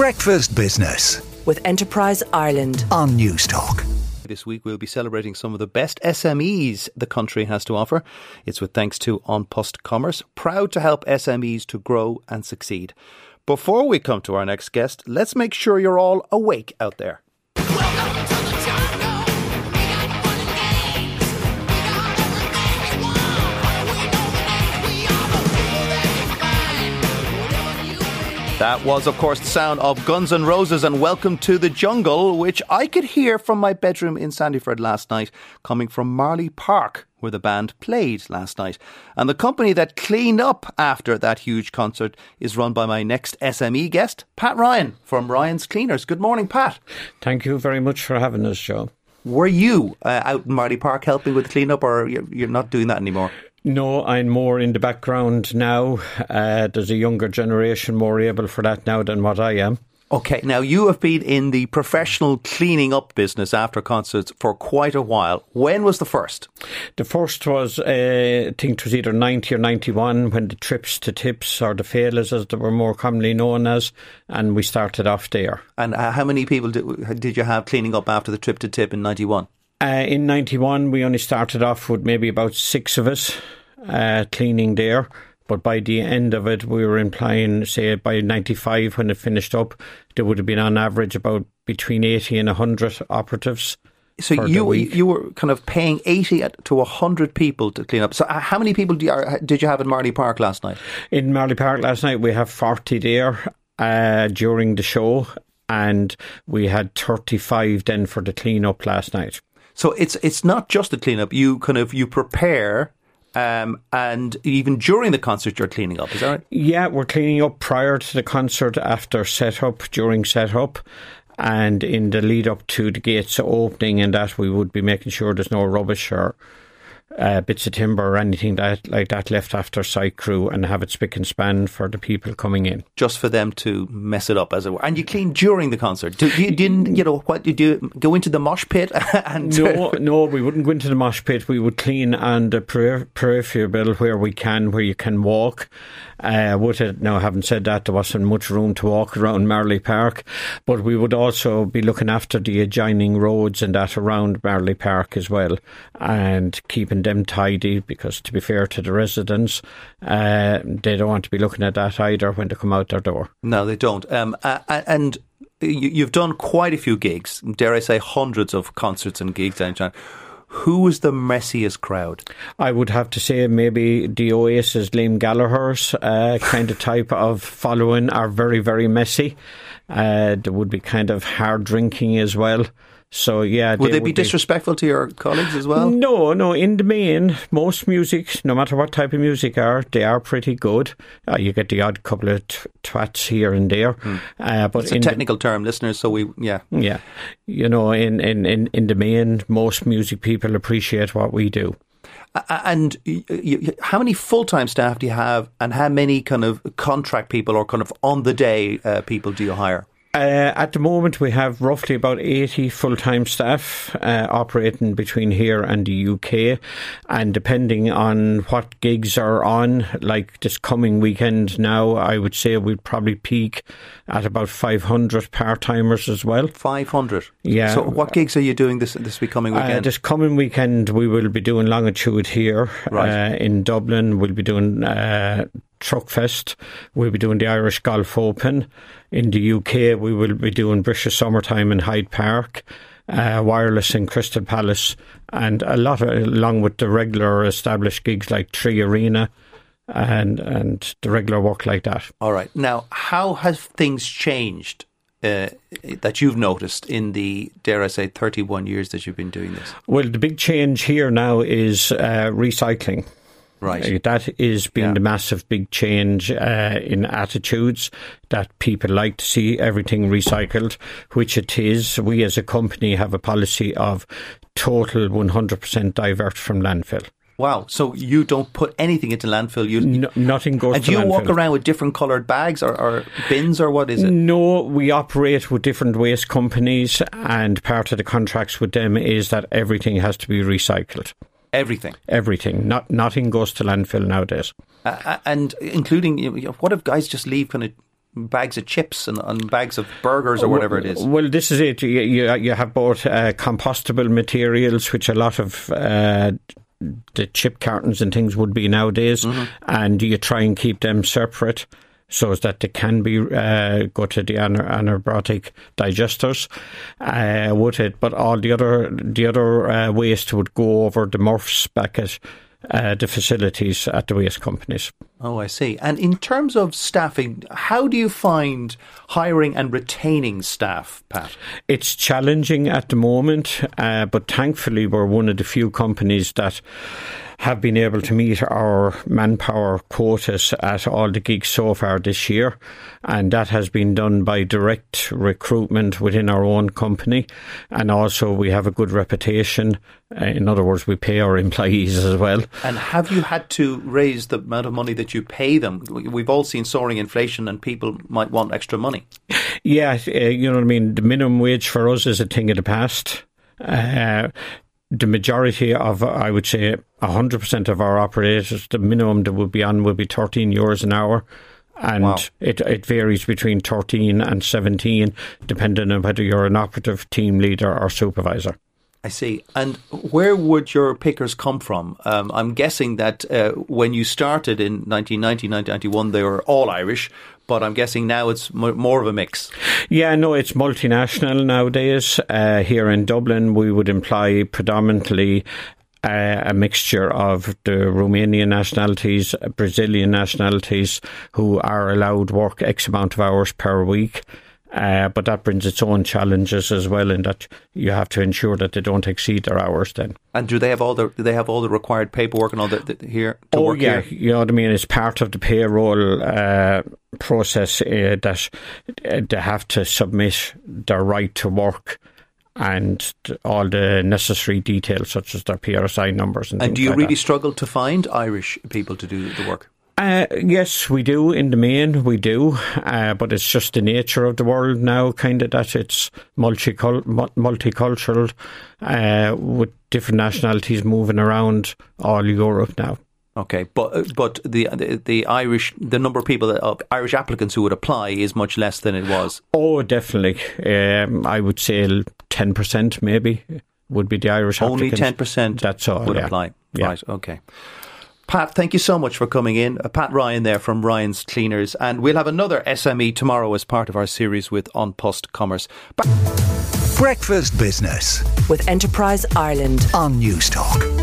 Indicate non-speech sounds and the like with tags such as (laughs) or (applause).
Breakfast Business with Enterprise Ireland. on Newstalk. This week we'll be celebrating some of the best SMEs the country has to offer. It's with thanks to An Post Commerce, proud to help SMEs to grow and succeed. Before we come to our next guest, let's make sure you're all awake out there. That was, of course, the sound of Guns N' Roses and Welcome to the Jungle, which I could hear from my bedroom in Sandyford last night, coming from Marlay Park, where the band played last night. And the company that cleaned up after that huge concert is run by my next SME guest, Pat Ryan from Ryan's Cleaners. Good morning, Pat. Thank you very much for having us, Joe. Were you uh, out in Marlay Park helping with the cleanup, or you're, you're not doing that anymore? No, I'm more in the background now. Uh, there's a younger generation more able for that now than what I am. Okay, now you have been in the professional cleaning up business after concerts for quite a while. When was the first? The first was, uh, I think it was either 90 or 91 when the trips to tips or the failures as they were more commonly known as, and we started off there. And uh, how many people did, did you have cleaning up after the trip to Tipp in 91? Uh, in 91, we only started off with maybe about six of us uh, cleaning there. But by the end of it, we were implying, say, by 95, when it finished up, there would have been on average about between 80 and 100 operatives. So you you were kind of paying 80 to 100 people to clean up. So uh, how many people do you, uh, did you have in Marlay Park last night? In Marlay Park last night, we have 40 there uh, during the show, and we had 35 then for the clean up last night. So it's it's not just a cleanup. You kind of you prepare um, and even during the concert you're cleaning up, is that right? Yeah, we're cleaning up prior to the concert, after setup, during setup, and in the lead up to the gates opening, and that we would be making sure there's no rubbish or uh, bits of timber or anything that like that left after site crew, and have it spick and span for the people coming in. Just for them to mess it up, as it were. And you clean during the concert. Do, you didn't, you know, what did you go into the mosh pit (laughs) and No, no, we wouldn't go into the mosh pit. We would clean on the peri- peripheral where we can, where you can walk. Uh, would it, now, having said that, there wasn't much room to walk around Marlay Park, but we would also be looking after the adjoining roads and that around Marlay Park as well, and keeping them tidy because, to be fair to the residents, uh, they don't want to be looking at that either when they come out their door. No, they don't. Um, and you, you've done quite a few gigs, dare I say, hundreds of concerts and gigs down in Who was the messiest crowd? I would have to say maybe the Oasis Liam Gallagher's uh, kind of type of following are very, very messy. Uh, there would be kind of hard drinking as well. So yeah, Would they, be disrespectful to your colleagues as well? No, no. In the main, most music, no matter what type of music are, they are pretty good. Uh, you get the odd couple of t- twats here and there, uh, but It's a in the- technical term, listeners. So we, yeah. yeah, you know, in, in, in, in the main, most music people appreciate what we do. And y- y- how many full time staff do you have, and how many kind of contract people or kind of on the day uh, people do you hire? Uh, at the moment, we have roughly about 80 full time staff uh, operating between here and the UK. And depending on what gigs are on, like this coming weekend now, I would say we'd probably peak at about 500 part timers as well. 500. Yeah. So what gigs are you doing this this week coming Uh, weekend? this coming weekend, we will be doing Longitude here Right. uh, in Dublin. We'll be doing uh, Truckfest. We'll be doing the Irish Golf Open. In the UK, we will be doing British Summertime in Hyde Park. Uh, wireless in Crystal Palace, and a lot of, along with the regular established gigs like 3Arena, and and the regular work like that. All right. Now, how have things changed uh, that you've noticed in the, dare I say, 31 years that you've been doing this? Well, the big change here now is uh, recycling. Right. Uh, That is being Yeah. the massive big change uh, in attitudes that people like to see everything recycled, which it is. We as a company have a policy of total 100% divert from landfill. Wow. So you don't put anything into landfill. You No, nothing goes and do you landfill. walk around with different coloured bags or, or bins or what is it? No, we operate with different waste companies, and part of the contracts with them is that everything has to be recycled. Everything, Everything, not nothing goes to landfill nowadays. uh, and including you know, what if guys just leave kind of bags of chips and, and bags of burgers or whatever it is. Well, this is it. You, you, you have both uh, compostable materials, which a lot of uh, the chip cartons and things would be nowadays, Mm-hmm. and you try and keep them separate so as that they can be uh, go to the ana- anaerobic digesters uh, with it. But all the other the other uh, waste would go over the MRFs back at uh, the facilities at the waste companies. Oh, I see. And in terms of staffing, how do you find hiring and retaining staff, Pat? It's challenging at the moment, uh, but thankfully we're one of the few companies that have been able to meet our manpower quotas at all the gigs so far this year, and that has been done by direct recruitment within our own company, and also we have a good reputation. Uh, in other words, we pay our employees as well. And have you had to raise the amount of money that you pay them? We- We've all seen soaring inflation and people might want extra money. Yeah, uh, you know what I mean. The minimum wage for us is a thing of the past. Uh, the majority of, I would say, 100% of our operators, the minimum that would be on would be 13 euros an hour. And Wow. it, it varies between 13 and 17, depending on whether you're an operative team leader or supervisor. I see. And where would your pickers come from? Um, I'm guessing that uh, when you started in 1990, 1991, they were all Irish, but I'm guessing now it's mo more of a mix. Yeah, no, it's multinational nowadays. Uh, here in Dublin, we would employ predominantly uh, a mixture of the Romanian nationalities, Brazilian nationalities, who are allowed work X amount of hours per week. Uh, but that brings its own challenges as well, in that you have to ensure that they don't exceed their hours. Then, And do they have all the do they have all the required paperwork and all that here to oh work yeah, here? you know what I mean. It's part of the payroll uh, process uh, that uh, they have to submit their right to work and all the necessary details, such as their PRSI numbers and. And do you like really that. struggle to find Irish people to do the work? Uh, yes, we do. In the main, we do. Uh, but it's just the nature of the world now, kind of that it's multicul- multicultural, uh, with different nationalities moving around all Europe now. Okay, but uh, but the, the the Irish the number of people that, of Irish applicants who would apply is much less than it was. Oh, definitely. Um, I would say ten percent, maybe, would be the Irish. Only applicants. ten percent That's all. would yeah. apply. Yeah. Right. Okay. Pat, thank you so much for coming in. Uh, Pat Ryan there from Ryan's Cleaners, and we'll have another SME tomorrow as part of our series with An Post Commerce. Back- Breakfast Business with Enterprise Ireland. on Newstalk.